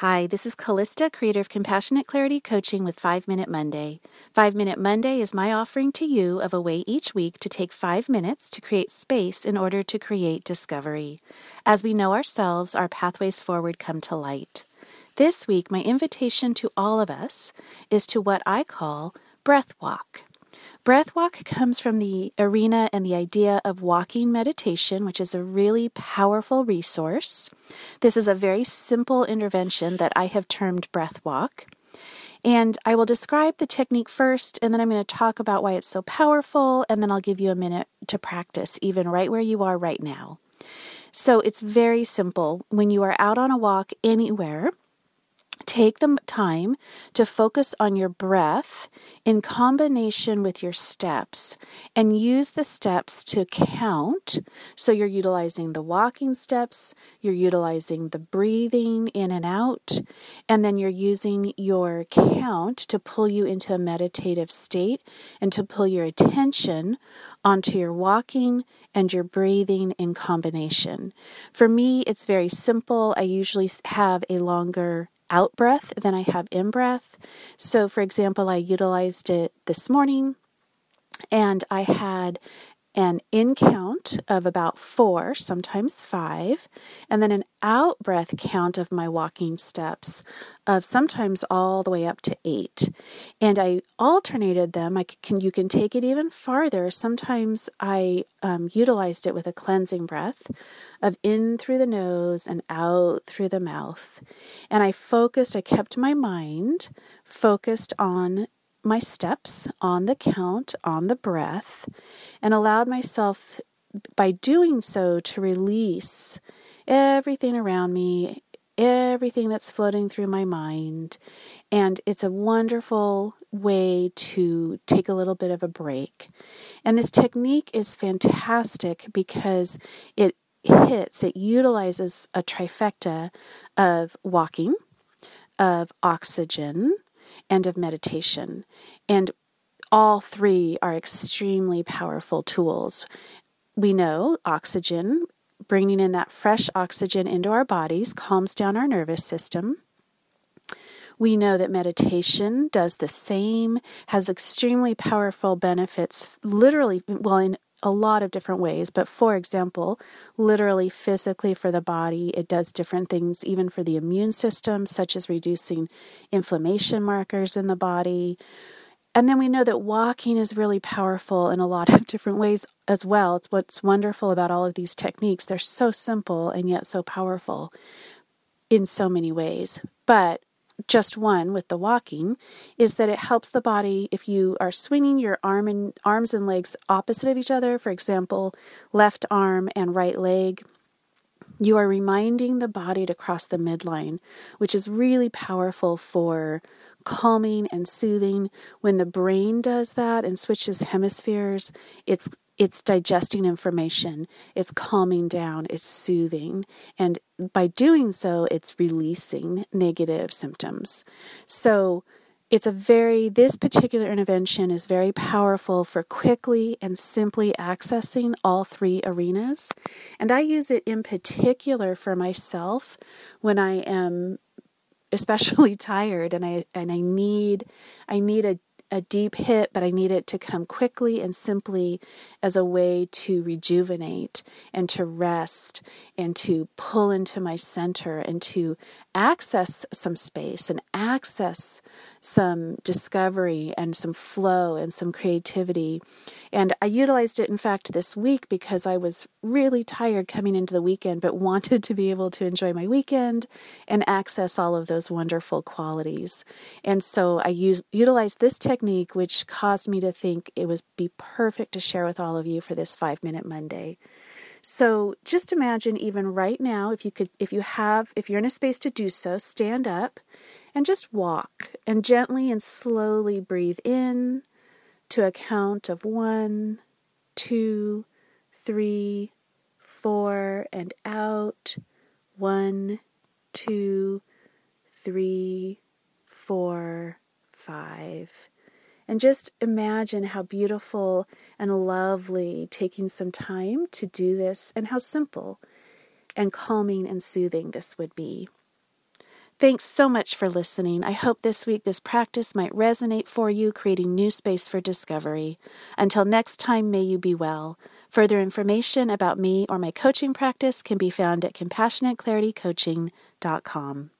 Hi, this is Callista, creator of Compassionate Clarity Coaching with 5 Minute Monday. 5 Minute Monday is my offering to you of a way each week to take 5 minutes to create space in order to create discovery. As we know ourselves, our pathways forward come to light. This week, my invitation to all of us is to what I call breath walk. Breath walk comes from the arena and the idea of walking meditation, which is a really powerful resource. This is a very simple intervention that I have termed breath walk. And I will describe the technique first, and then I'm going to talk about why it's so powerful, and then I'll give you a minute to practice, even right where you are right now. So it's very simple. When you are out on a walk anywhere, Take the time to focus on your breath in combination with your steps and use the steps to count. So you're utilizing the walking steps, you're utilizing the breathing in and out, and then you're using your count to pull you into a meditative state and to pull your attention onto your walking and your breathing in combination. For me, it's very simple. I usually have a longer out breath than I have in breath. So, for example, I utilized it this morning and I had an in count of about four, sometimes five, and then an out breath count of my walking steps of sometimes all the way up to eight. And I alternated them. I can you can take it even farther. Sometimes I um, utilized it with a cleansing breath of in through the nose and out through the mouth. And I focused. I kept my mind focused on my steps on the count, on the breath, and allowed myself by doing so to release everything around me, everything that's floating through my mind. And it's a wonderful way to take a little bit of a break. And this technique is fantastic because it hits, it utilizes a trifecta of walking, of oxygen, and of meditation. And all three are extremely powerful tools. We know oxygen, bringing in that fresh oxygen into our bodies, calms down our nervous system. We know that meditation does the same, has extremely powerful benefits, literally, well, in a lot of different ways. But for example, literally physically for the body, it does different things, even for the immune system, such as reducing inflammation markers in the body. And then we know that walking is really powerful in a lot of different ways as well. It's what's wonderful about all of these techniques. They're so simple and yet so powerful in so many ways. But just one with the walking is that it helps the body if you are swinging your arm and arms and legs opposite of each other for example left arm and right leg you are reminding the body to cross the midline which is really powerful for calming and soothing when the brain does that and switches hemispheres it's it's digesting information, it's calming down, it's soothing, and by doing so, it's releasing negative symptoms. So, it's a very, this particular intervention is very powerful for quickly and simply accessing all three arenas. And I use it in particular for myself when I am especially tired and I and I need I need a a deep hit, but I need it to come quickly and simply as a way to rejuvenate and to rest and to pull into my center and to access some space and access some discovery and some flow and some creativity. And I utilized it, in fact, this week because I was really tired coming into the weekend, but wanted to be able to enjoy my weekend and access all of those wonderful qualities. And so I used, utilized this technique, which caused me to think it would be perfect to share with all of you for this five minute Monday. So just imagine even right now, if you could, if you have, if you're in a space to do so, stand up and just walk and gently and slowly breathe in to a count of one, two, three, four, and out. One, two, three, four, five. And just imagine how beautiful and lovely taking some time to do this and how simple and calming and soothing this would be. Thanks so much for listening. I hope this week this practice might resonate for you, creating new space for discovery. Until next time, may you be well. Further information about me or my coaching practice can be found at compassionateclaritycoaching.com.